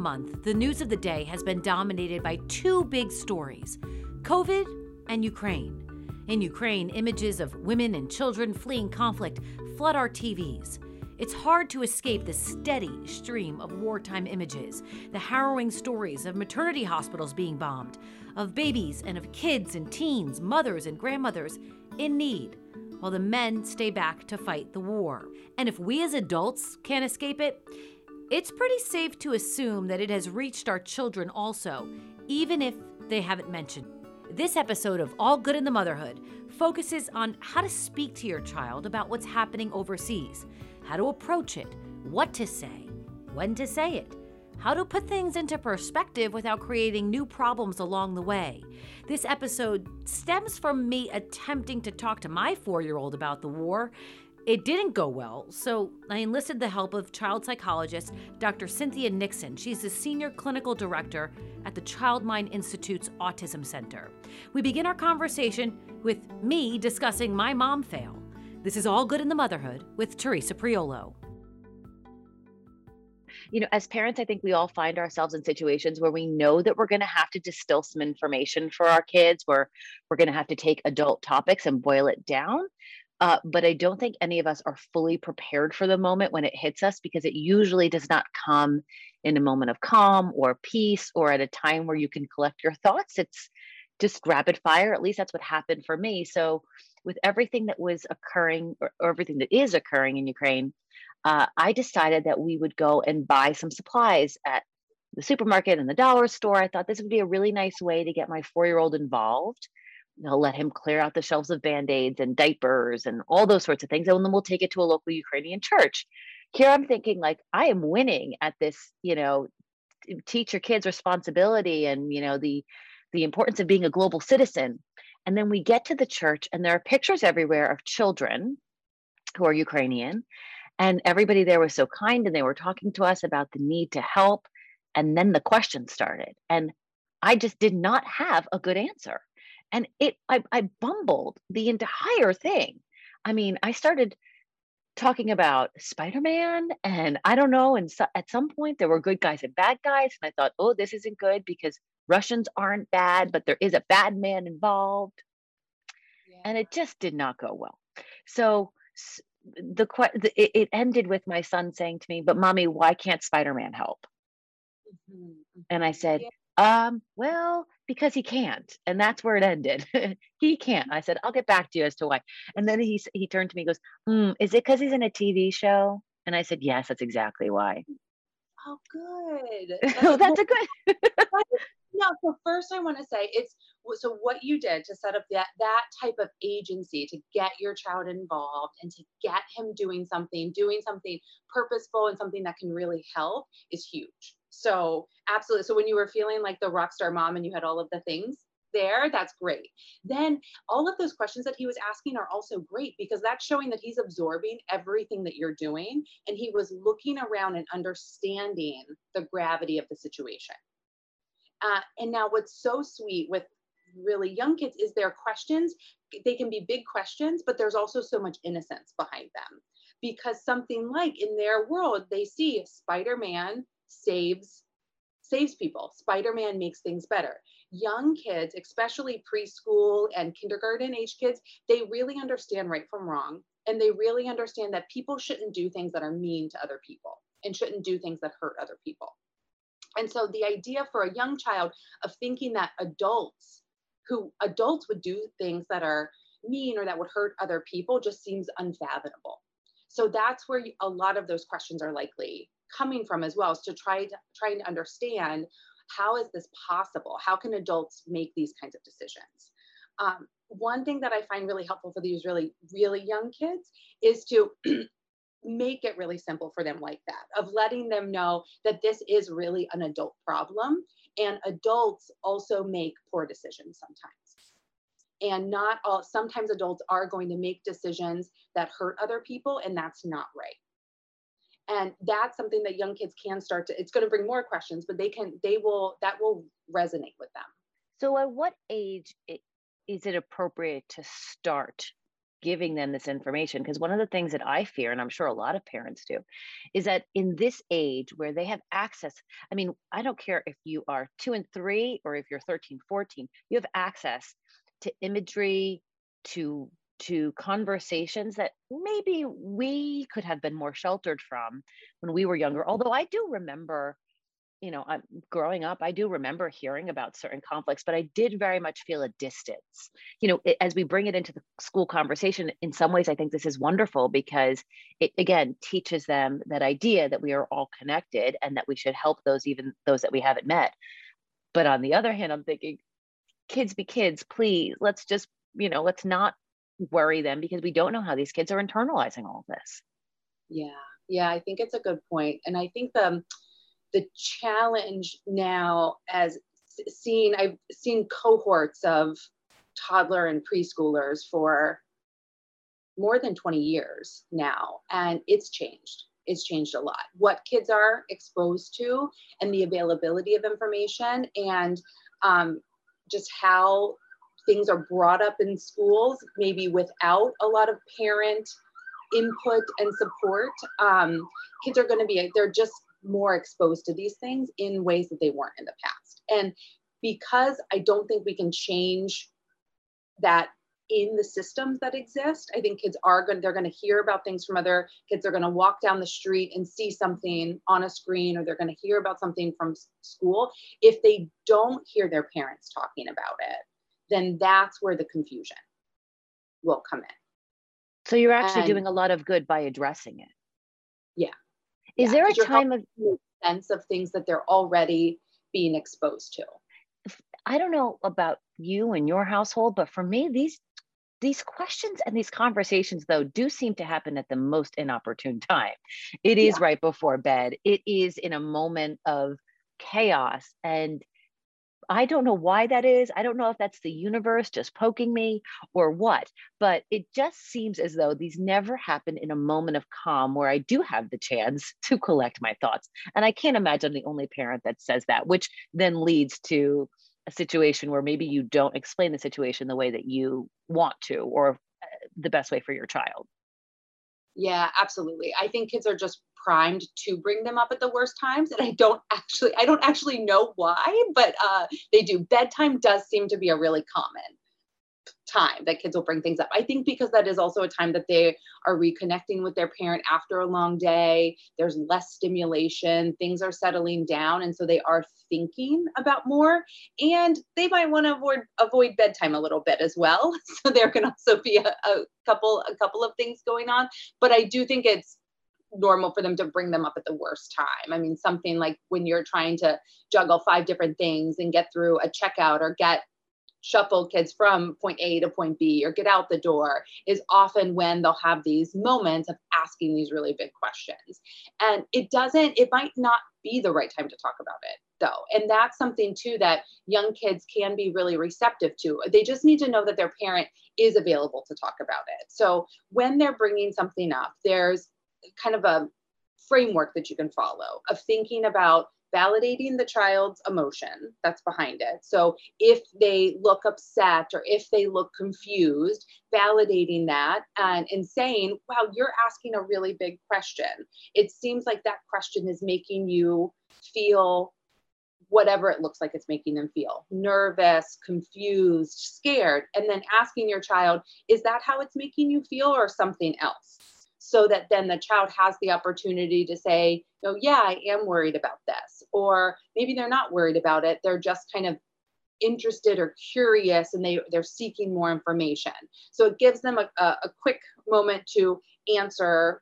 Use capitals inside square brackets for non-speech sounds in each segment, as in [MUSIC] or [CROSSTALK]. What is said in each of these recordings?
month, the news of the day has been dominated by two big stories COVID and Ukraine. In Ukraine, images of women and children fleeing conflict flood our TVs. It's hard to escape the steady stream of wartime images, the harrowing stories of maternity hospitals being bombed, of babies and of kids and teens, mothers and grandmothers in need, while the men stay back to fight the war. And if we as adults can't escape it, it's pretty safe to assume that it has reached our children also, even if they haven't mentioned. This episode of All Good in the Motherhood focuses on how to speak to your child about what's happening overseas how to approach it, what to say, when to say it, how to put things into perspective without creating new problems along the way. This episode stems from me attempting to talk to my four year old about the war. It didn't go well, so I enlisted the help of child psychologist Dr. Cynthia Nixon. She's the senior clinical director at the Child Mind Institute's Autism Center. We begin our conversation with me discussing my mom fail. This is All Good in the Motherhood with Teresa Priolo. You know, as parents, I think we all find ourselves in situations where we know that we're going to have to distill some information for our kids, where we're going to have to take adult topics and boil it down. Uh, but I don't think any of us are fully prepared for the moment when it hits us because it usually does not come in a moment of calm or peace or at a time where you can collect your thoughts. It's just rapid fire. At least that's what happened for me. So with everything that was occurring or, or everything that is occurring in Ukraine, uh, I decided that we would go and buy some supplies at the supermarket and the dollar store. I thought this would be a really nice way to get my four year old involved. I'll let him clear out the shelves of band aids and diapers and all those sorts of things. And then we'll take it to a local Ukrainian church. Here I'm thinking, like, I am winning at this, you know, teach your kids responsibility and, you know, the, the importance of being a global citizen. And then we get to the church, and there are pictures everywhere of children who are Ukrainian. And everybody there was so kind, and they were talking to us about the need to help. And then the question started. And I just did not have a good answer. And it, I, I bumbled the entire thing. I mean, I started talking about Spider-Man and I don't know and so, at some point there were good guys and bad guys and I thought oh this isn't good because Russians aren't bad, but there is a bad man involved. Yeah. And it just did not go well. So the, the it, ended with my son saying to me, "But mommy, why can't Spider-Man help?" Mm-hmm. And I said, yeah. "Um, well, because he can't." And that's where it ended. [LAUGHS] he can't. I said, "I'll get back to you as to why." And then he he turned to me, and goes, mm, "Is it because he's in a TV show?" And I said, "Yes, that's exactly why." Oh, good. [LAUGHS] That's, that's a good. [LAUGHS] No, so first I want to say it's so what you did to set up that that type of agency to get your child involved and to get him doing something, doing something purposeful and something that can really help is huge. So absolutely. So when you were feeling like the rock star mom and you had all of the things there, that's great. Then all of those questions that he was asking are also great because that's showing that he's absorbing everything that you're doing and he was looking around and understanding the gravity of the situation. Uh, and now, what's so sweet with really young kids is their questions. They can be big questions, but there's also so much innocence behind them because something like in their world, they see Spider Man saves saves people. Spider Man makes things better. Young kids, especially preschool and kindergarten age kids, they really understand right from wrong. And they really understand that people shouldn't do things that are mean to other people and shouldn't do things that hurt other people. And so the idea for a young child of thinking that adults who adults would do things that are mean or that would hurt other people just seems unfathomable. So that's where a lot of those questions are likely coming from as well, is to try to trying to understand how is this possible? How can adults make these kinds of decisions? Um, one thing that I find really helpful for these really, really young kids is to [CLEARS THROAT] make it really simple for them like that of letting them know that this is really an adult problem and adults also make poor decisions sometimes and not all sometimes adults are going to make decisions that hurt other people and that's not right and that's something that young kids can start to it's going to bring more questions but they can they will that will resonate with them. So at what age is it appropriate to start giving them this information? Because one of the things that i fear and i'm sure a lot of parents do is that in this age where they have access i mean i don't care if you are 2 and 3 or if you're 13 14 you have access to imagery to to conversations that maybe we could have been more sheltered from when we were younger although i do remember you know, I'm growing up, I do remember hearing about certain conflicts, but I did very much feel a distance. You know, it, as we bring it into the school conversation, in some ways, I think this is wonderful because it again teaches them that idea that we are all connected and that we should help those, even those that we haven't met. But on the other hand, I'm thinking, kids be kids, please. Let's just, you know, let's not worry them because we don't know how these kids are internalizing all this. Yeah, yeah, I think it's a good point, and I think the um, the challenge now as seen i've seen cohorts of toddler and preschoolers for more than 20 years now and it's changed. It's changed a lot. What kids are exposed to and the availability of information and um, just how things are brought up in schools maybe without a lot of parent input and support um, kids are going to be they're just more exposed to these things in ways that they weren't in the past. And because I don't think we can change that in the systems that exist, I think kids are going they're going to hear about things from other kids. They're going to walk down the street and see something on a screen, or they're going to hear about something from school. If they don't hear their parents talking about it, then that's where the confusion will come in. So you're actually and, doing a lot of good by addressing it. Yeah, is yeah, there a time of sense of things that they're already being exposed to? I don't know about you and your household, but for me, these these questions and these conversations though do seem to happen at the most inopportune time it is yeah. right before bed it is in a moment of chaos and I don't know why that is. I don't know if that's the universe just poking me or what, but it just seems as though these never happen in a moment of calm where I do have the chance [LAUGHS] to collect my thoughts. And I can't imagine the only parent that says that, which then leads to a situation where maybe you don't explain the situation the way that you want to or uh, the best way for your child. Yeah, absolutely. I think kids are just primed to bring them up at the worst times and i don't actually i don't actually know why but uh, they do bedtime does seem to be a really common time that kids will bring things up. I think because that is also a time that they are reconnecting with their parent after a long day. There's less stimulation, things are settling down, and so they are thinking about more. And they might want to avoid avoid bedtime a little bit as well. [LAUGHS] So there can also be a, a couple a couple of things going on. But I do think it's normal for them to bring them up at the worst time. I mean, something like when you're trying to juggle five different things and get through a checkout or get shuffle kids from point A to point B or get out the door is often when they'll have these moments of asking these really big questions. And it doesn't, it might not be the right time to talk about it though. And that's something too that young kids can be really receptive to. They just need to know that their parent is available to talk about it. So when they're bringing something up, there's kind of a framework that you can follow of thinking about validating the child's emotion that's behind it. So if they look upset or if they look confused, validating that and, and saying, wow, you're asking a really big question. It seems like that question is making you feel whatever it looks like it's making them feel nervous, confused, scared. And then asking your child, is that how it's making you feel or something else? So that then the child has the opportunity to say, oh, yeah, I am worried about this. Or maybe they're not worried about it. They're just kind of interested or curious and they, they're seeking more information. So it gives them a, a, a quick moment to answer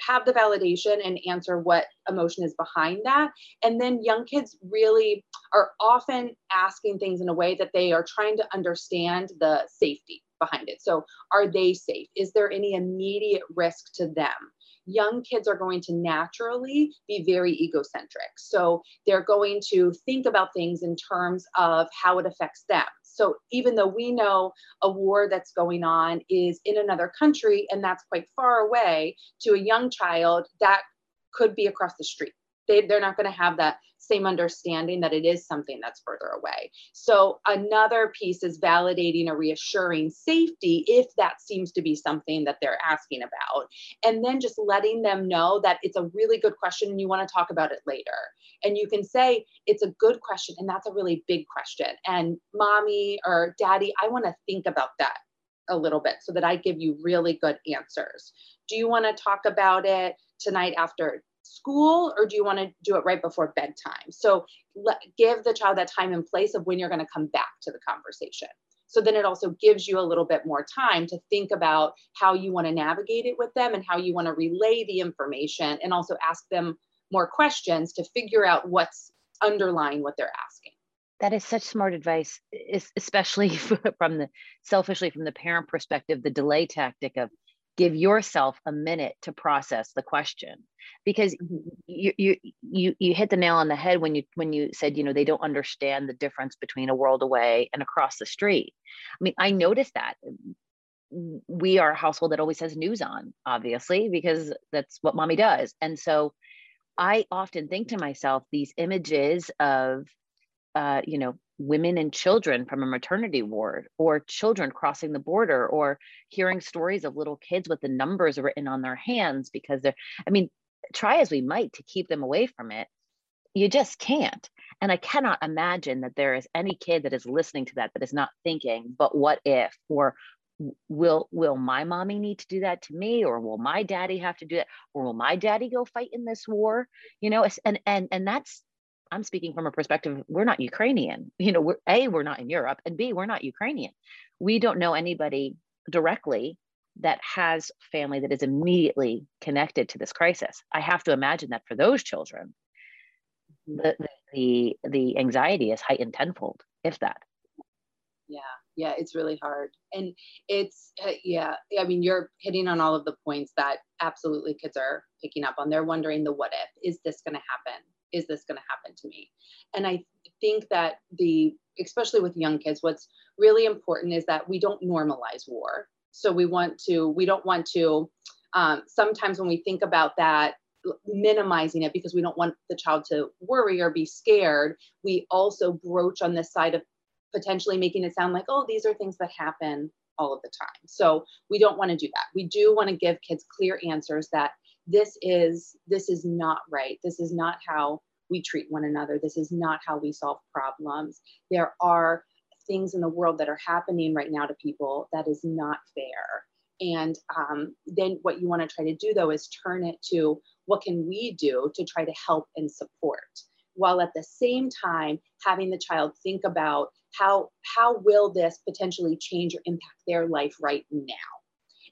have the validation and answer what emotion is behind that. And then young kids really are often asking things in a way that they are trying to understand the safety behind it. So, are they safe? Is there any immediate risk to them? Young kids are going to naturally be very egocentric. So, they're going to think about things in terms of how it affects them. So, even though we know a war that's going on is in another country and that's quite far away, to a young child, that could be across the street they, they're not going to have that same understanding that it is something that's further away. So another piece is validating or reassuring safety if that seems to be something that they're asking about. And then just letting them know that it's a really good question and you want to talk about it later. And you can say, it's a good question and that's a really big question. And mommy or daddy, I want to think about that a little bit so that I give you really good answers. Do you want to talk about it tonight after school or do you want to do it right before bedtime? So let, give the child that time and place of when you're going to come back to the conversation. So then it also gives you a little bit more time to think about how you want to navigate it with them and how you want to relay the information and also ask them more questions to figure out what's underlying what they're asking. That is such smart advice, especially [LAUGHS] from the selfishly from the parent perspective, the delay tactic of give yourself a minute to process the question. Because mm-hmm. you, you you you hit the nail on the head when you when you said you know they don't understand the difference between a world away and across the street. I mean i noticed that. We are a household that always has news on obviously because that's what mommy does. And so i often think to myself these images of uh, you know women and children from a maternity ward or children crossing the border or hearing stories of little kids with the numbers written on their hands because they're i mean try as we might to keep them away from it you just can't. And i cannot imagine that there is any kid that is listening to that that is not thinking but what if? or will will my mommy need to do that to me? or will my daddy have to do it? or will my daddy go fight in this war? you know and and and that's I'm speaking from a perspective, we're not Ukrainian. [LAUGHS] You know, we're A, we're not in Europe, and B, we're not Ukrainian. We don't know anybody directly that has family that is immediately connected to this crisis. I have to imagine that for those children, the the the anxiety is heightened tenfold, if that. Yeah, yeah, it's really hard, and it's uh, yeah. I mean, you're hitting on all of the points that absolutely kids are picking up on. They're wondering the what if. Is this going to happen? Is this going to happen to me? And I think that the, especially with young kids, what's really important is that we don't normalize war. So we want to, we don't want to, um, sometimes when we think about that, minimizing it because we don't want the child to worry or be scared, we also broach on this side of potentially making it sound like, oh, these are things that happen all of the time. So we don't want to do that. We do want to give kids clear answers that this is this is not right. This is not how we treat one another. This is not how we solve problems. There are things in the world that are happening right now to people that is not fair. And um, then what you want to try to do though is turn it to what can we do to try to help and support? While at the same time having the child think about how how will this potentially change or impact their life right now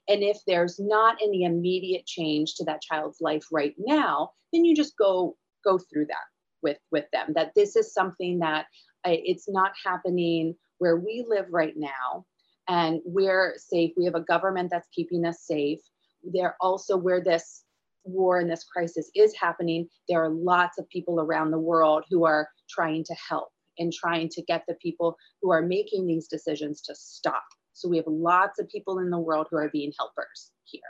and if there's not any immediate change to that child's life right now, then you just go go through that with with them. That this is something that uh, it's not happening where we live right now, and we're safe. We have a government that's keeping us safe. There also where this war and this crisis is happening, there are lots of people around the world who are trying to help and trying to get the people who are making these decisions to stop so we have lots of people in the world who are being helpers here.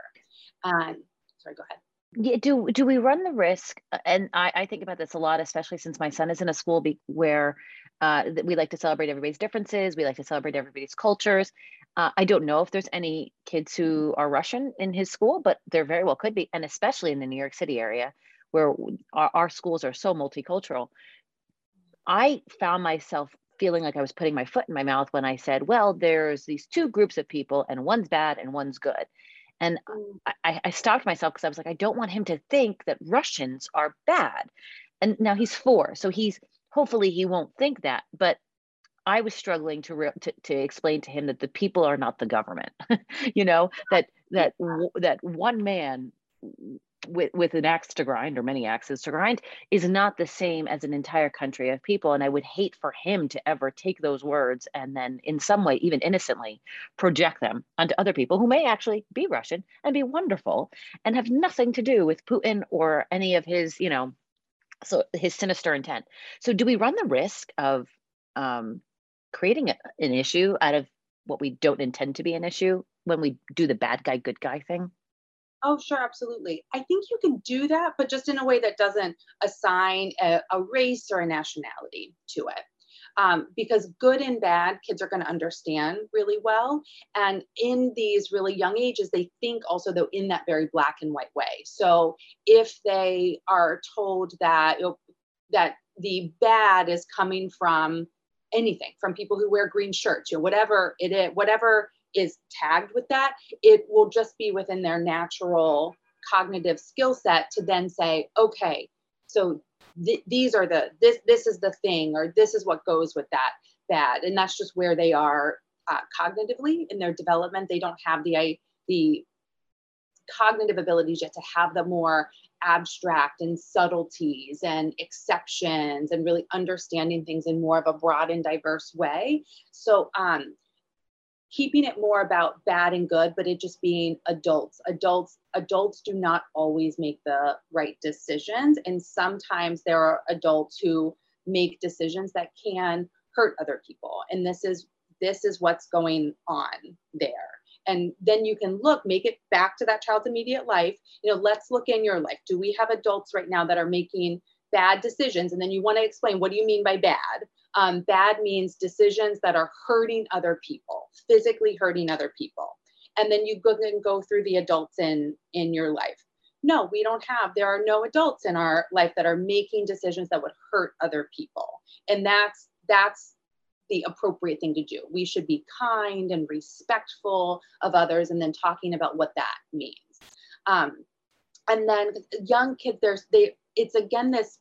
And sorry, go ahead. Yeah, do do we run the risk? And I, I think about this a lot, especially since my son is in a school be, where uh, we like to celebrate everybody's differences. We like to celebrate everybody's cultures. Uh, I don't know if there's any kids who are Russian in his school, but there very well could be, and especially in the New York City area where our, our schools are so multicultural. I found myself feeling like I was putting my foot in my mouth when I said, well, there's these two groups of people and one's bad and one's good. And mm. I, I stopped myself because I was like, I don't want him to think that Russians are bad. And now he's four, so he's hopefully he won't think that. But I was struggling to, re- to to explain to him that the people are not the government. [LAUGHS] you know that that that one man with with an axe to grind or many axes to grind is not the same as an entire country of people and i would hate for him to ever take those words and then in some way even innocently project them onto other people who may actually be russian and be wonderful and have nothing to do with putin or any of his you know so his sinister intent. So do we run the risk of um, creating a, an issue out of what we don't intend to be an issue when we do the bad guy good guy thing Oh, sure, absolutely. I think you can do that, but just in a way that doesn't assign a, a race or a nationality to it. Um, because good and bad kids are going to understand really well. And in these really young ages, they think also, though, in that very black and white way. So if they are told that, you know, that the bad is coming from anything, from people who wear green shirts, you know, whatever it is, whatever is tagged with that, it will just be within their natural cognitive skill set to then say, okay, so th- these are the this this is the thing, or this is what goes with that bad, and that's just where they are uh, cognitively in their development. They don't have the the cognitive abilities yet to have the more abstract and subtleties and exceptions and really understanding things in more of a broad and diverse way. So um, keeping it more about bad and good but it just being adults. Adults adults do not always make the right decisions and sometimes there are adults who make decisions that can hurt other people and this is this is what's going on there. And then you can look make it back to that child's immediate life. You know let's look in your life. Do we have adults right now that are making bad decisions? And then you want to explain what do you mean by bad um, bad means decisions that are hurting other people, physically hurting other people. And then you go and go through the adults in in your life. No, we don't have. There are no adults in our life that are making decisions that would hurt other people. And that's that's the appropriate thing to do. We should be kind and respectful of others, and then talking about what that means. Um, and then young kids, there's they. It's again this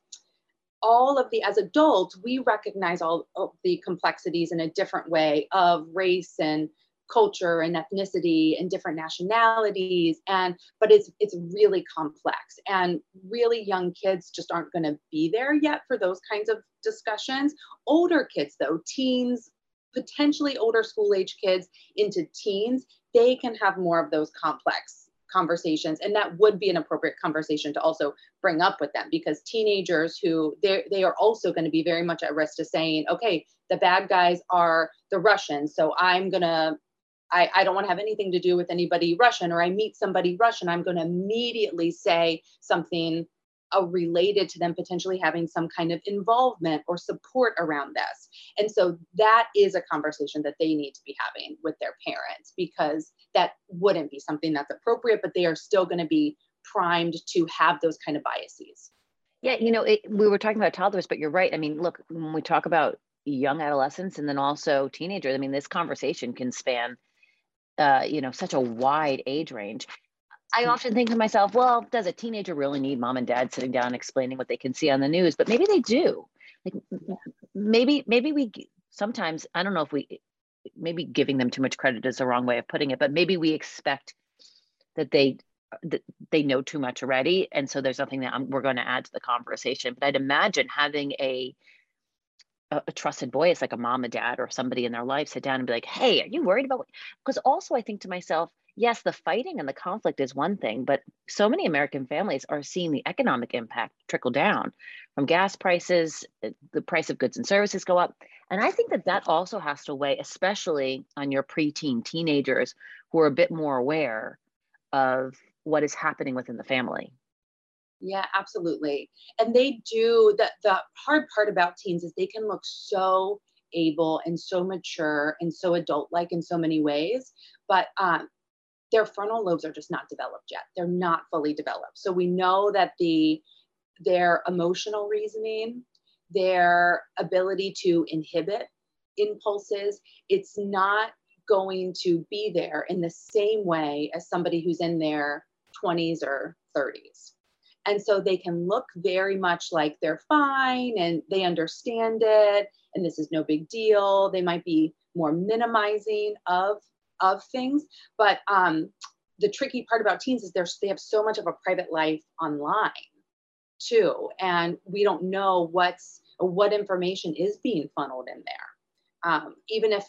all of the as adults we recognize all of the complexities in a different way of race and culture and ethnicity and different nationalities. And but it's it's really complex. And really young kids just aren't going to be there yet for those kinds of discussions. Older kids though teens potentially older school age kids into teens they can have more of those complex conversations and that would be an appropriate conversation to also bring up with them because teenagers who they they are also going to be very much at risk to saying okay the bad guys are the russians so i'm going to I, I don't want to have anything to do with anybody Russian, or I meet somebody Russian, I'm going to immediately say something uh, related to them potentially having some kind of involvement or support around this. And so that is a conversation that they need to be having with their parents because that wouldn't be something that's appropriate, but they are still going to be primed to have those kind of biases. Yeah, you know, it, we were talking about toddlers, but you're right. I mean, look, when we talk about young adolescents and then also teenagers, I mean, this conversation can span, uh, you know, such a wide age range. I mm. often think to myself, well, does a teenager really need mom and dad sitting down explaining what they can see on the news? But maybe they do. Like maybe maybe we sometimes I don't know if we maybe giving them too much credit is the wrong way of putting it, but maybe we expect that they that they know too much already, and so there's nothing that I'm, we're going to add to the conversation. But I'd imagine having a a, a trusted voice like a mom and dad or somebody in their life sit down and be like, "Hey, are you worried about?" Because also I think to myself, yes, the fighting and the conflict is one thing, but so many American families are seeing the economic impact trickle down from gas prices, eh, the price of goods and services go up. And I think that that also has to weigh, especially on your preteen teenagers who are a bit more aware of what is happening within the family. Yeah, absolutely. And they do that the hard part about teens is they can look so able and so mature and so adult like in so many ways but um, their frontal lobes are just not developed yet. They're not fully developed. So we know that the their emotional reasoning, their ability to inhibit impulses, it's not going to be there in the same way as somebody who's in their 20s or 30s. And so they can look very much like they're fine and they understand it and this is no big deal. They might be more minimizing of of things. But um, the tricky part about teens is they have so much of a private life online too, and we don't know what's what information is being funneled in there. Um, even if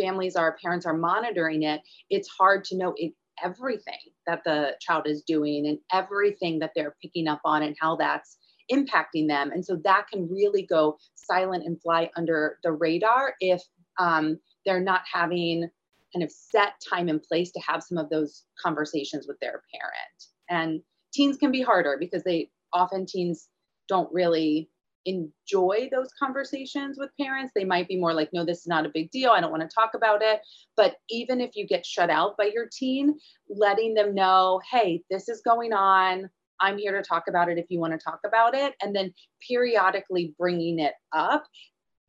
families or parents are monitoring it, it's hard to know it, everything that the child is doing and everything that they're picking up on and how that's impacting them. And so that can really go silent and fly under the radar if um, they're not having kind of set time and place to have some of those conversations with their parent. And teens can be harder because they often teens don't really enjoy those conversations with parents. They might be more like, no, this is not a big deal. I don't want to talk about it. But even if you get shut out by your teen, letting them know, hey, this is going on. I'm here to talk about it if you want to talk about it. And then periodically bringing it up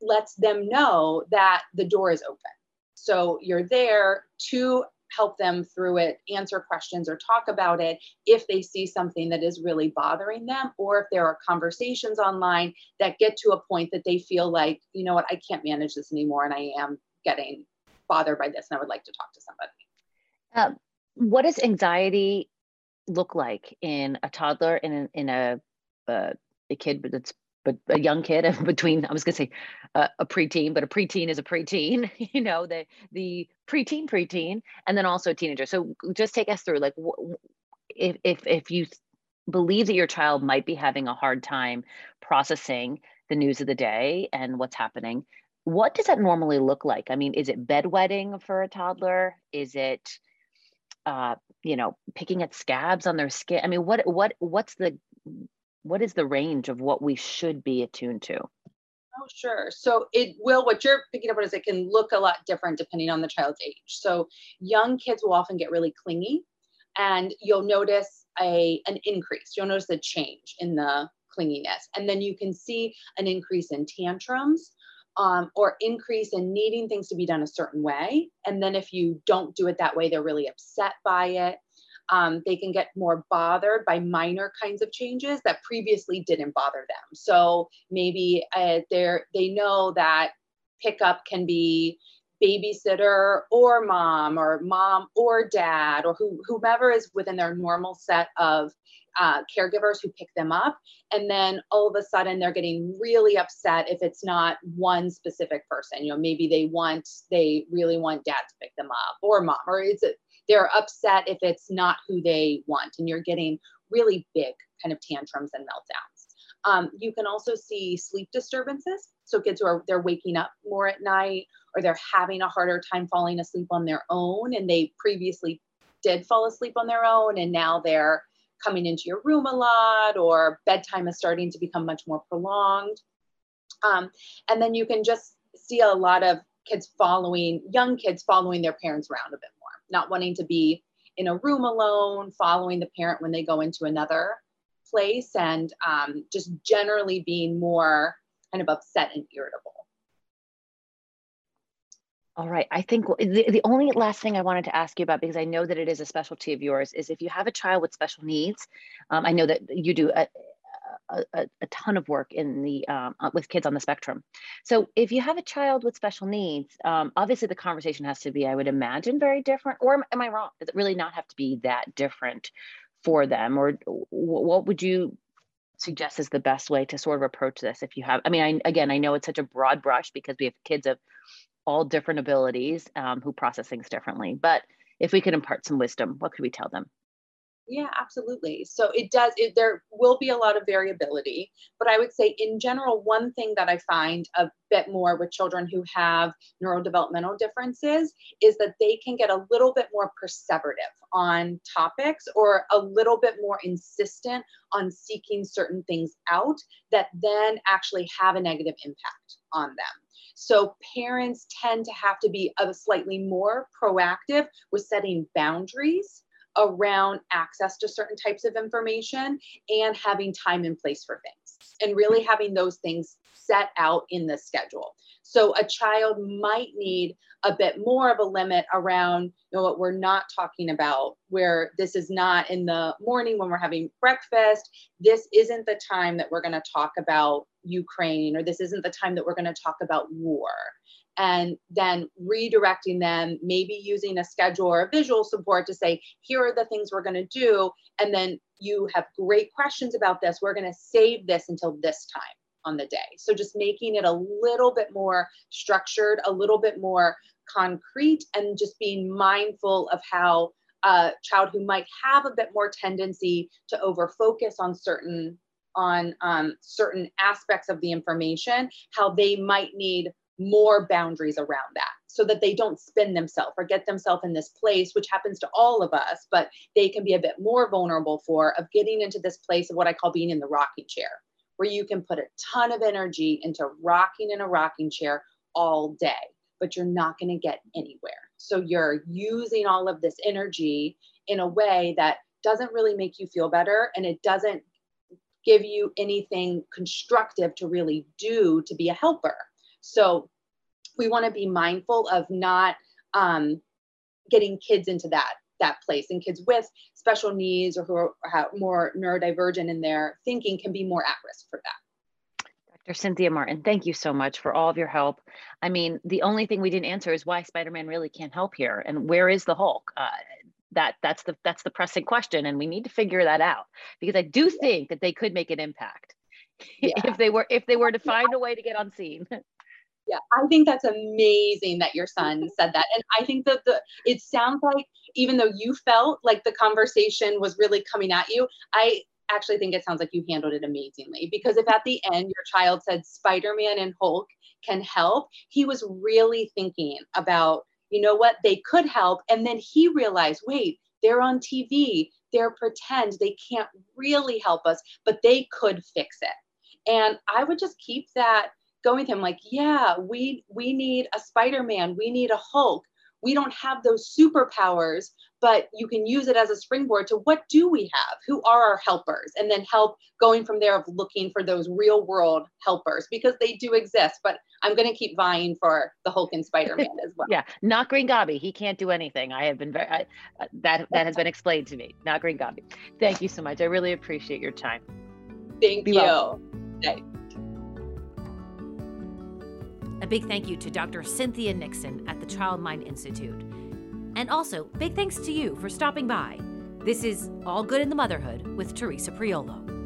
lets them know that the door is open. So you're there to help them through it, answer questions, or talk about it if they see something that is really bothering them, or if there are conversations online that get to a point that they feel like, you know what, I can't manage this anymore and I am getting bothered by this and I would like to talk to somebody. Um, what does anxiety look like in a toddler and in, in a, uh, a kid that's but a young kid [LAUGHS] between I was going to say uh, a preteen, but a preteen is a preteen. [LAUGHS] You know the the preteen preteen, and then also a teenager. So just take us through like if if if you believe that your child might be having a hard time processing the news of the day and what's happening. What does that normally look like? I mean, is it bedwetting for a toddler? Is it, uh, you know, picking at scabs on their skin? I mean, what what what's the what is the range of what we should be attuned to? Oh, sure. So it will, what you're picking up on is it can look a lot different depending on the child's age. So young kids will often get really clingy and you'll notice a, an increase. You'll notice a change in the clinginess. And then you can see an increase in tantrums um, or increase in needing things to be done a certain way. And then if you don't do it that way, they're really upset by it. Um, they can get more bothered by minor kinds of changes that previously didn't bother them. So maybe uh, they they know that pickup can be babysitter or mom or mom or dad or who, whomever is within their normal set of uh, caregivers who pick them up. And then all of a sudden they're getting really upset if it's not one specific person. You know, maybe they want, they really want dad to pick them up or mom, or is it they're upset if it's not who they want and you're getting really big kind of tantrums and meltdowns. Um, you can also see sleep disturbances. So kids who are they're waking up more at night or they're having a harder time falling asleep on their own and they previously did fall asleep on their own and now they're coming into your room a lot or bedtime is starting to become much more prolonged. Um, and then you can just see a lot of kids following young kids following their parents around a bit not wanting to be in a room alone, following the parent when they go into another place, and um, just generally being more kind of upset and irritable. All right. I think the, the only last thing I wanted to ask you about, because I know that it is a specialty of yours, is if you have a child with special needs, um, I know that you do a, a, a, ton of work in the um, uh, with kids on the spectrum. So if you have a child with special needs, um, obviously the conversation has to be, I would imagine, very different. Or am I wrong? Does it really not have to be that different for them? Or what would you suggest is the best way to sort of approach this? If you have, I mean, I, again, I know it's such a broad brush because we have kids of all different abilities um, who process things differently. But if we could impart some wisdom, what could we tell them? Yeah, absolutely. So it does, it, there will be a lot of variability, but I would say in general, one thing that I find a bit more with children who have neurodevelopmental differences is that they can get a little bit more perseverative on topics or a little bit more insistent on seeking certain things out that then actually have a negative impact on them. So parents tend to have to be a slightly more proactive with setting boundaries around access to certain types of information and having time and place for things and really having those things set out in the schedule. So a child might need a bit more of a limit around you know what we're not talking about where this is not in the morning when we're having breakfast this isn't the time that we're going to talk about ukraine or this isn't the time that we're going to talk about war and then redirecting them, maybe using a schedule or a visual support to say, here are the things we're going to do. And then you have great questions about this. We're going to save this until this time on the day. So just making it a little bit more structured, a little bit more concrete, and just being mindful of how a child who might have a bit more tendency to over focus on certain on um, certain aspects of the information, how they might need more boundaries around that. so that they don't spin themselves or get themselves in this place, which happens to all of us, but they can be a bit more vulnerable for of getting into this place of what I call being in the rocking chair, where you can put a ton of energy into rocking in a rocking chair all day, but you're not going to get anywhere. So you're using all of this energy in a way that doesn't really make you feel better and it doesn't give you anything constructive to really do to be a helper. So we want to be mindful of not um, getting kids into that that place and kids with special needs or who are more neurodivergent in their thinking can be more at risk for that. Dr cynthia martin thank you so much for all of your help. I mean the only thing we didn't answer is why spider-man really can't help here and where is the hulk? Uh, that that's the that's the pressing question and we need to figure that out because i do think that they could make an impact. [LAUGHS] Yeah. if they were if they were to find a way to get on scene [LAUGHS] yeah i think that's amazing that your son [LAUGHS] said that and i think that the it sounds like even though you felt like the conversation was really coming at you i actually think it sounds like you handled it amazingly because if at the end your child said spider-man and hulk can help he was really thinking about you know what they could help and then he realized wait they're on tv they're pretend they can't really help us but they could fix it. And i would just keep that going with him like yeah we we need a spider-man we need a hulk. We don't have those superpowers but you can use it as a springboard to what do we have? Who are our helpers? And then help going from there of looking for those real world helpers because they do exist but i'm going to keep vying for the hulk and spider-man as well. [LAUGHS] Yeah not green Gobby. he can't do anything. I have been very I, uh, that that has been [LAUGHS] explained to me not green Gobby. thank you so much i really appreciate your time. Thank Be you. Well. A big thank you to Dr. Cynthia Nixon at the Child Mind Institute. And also, big thanks to you for stopping by. This is All Good in the Motherhood with Teresa Priolo.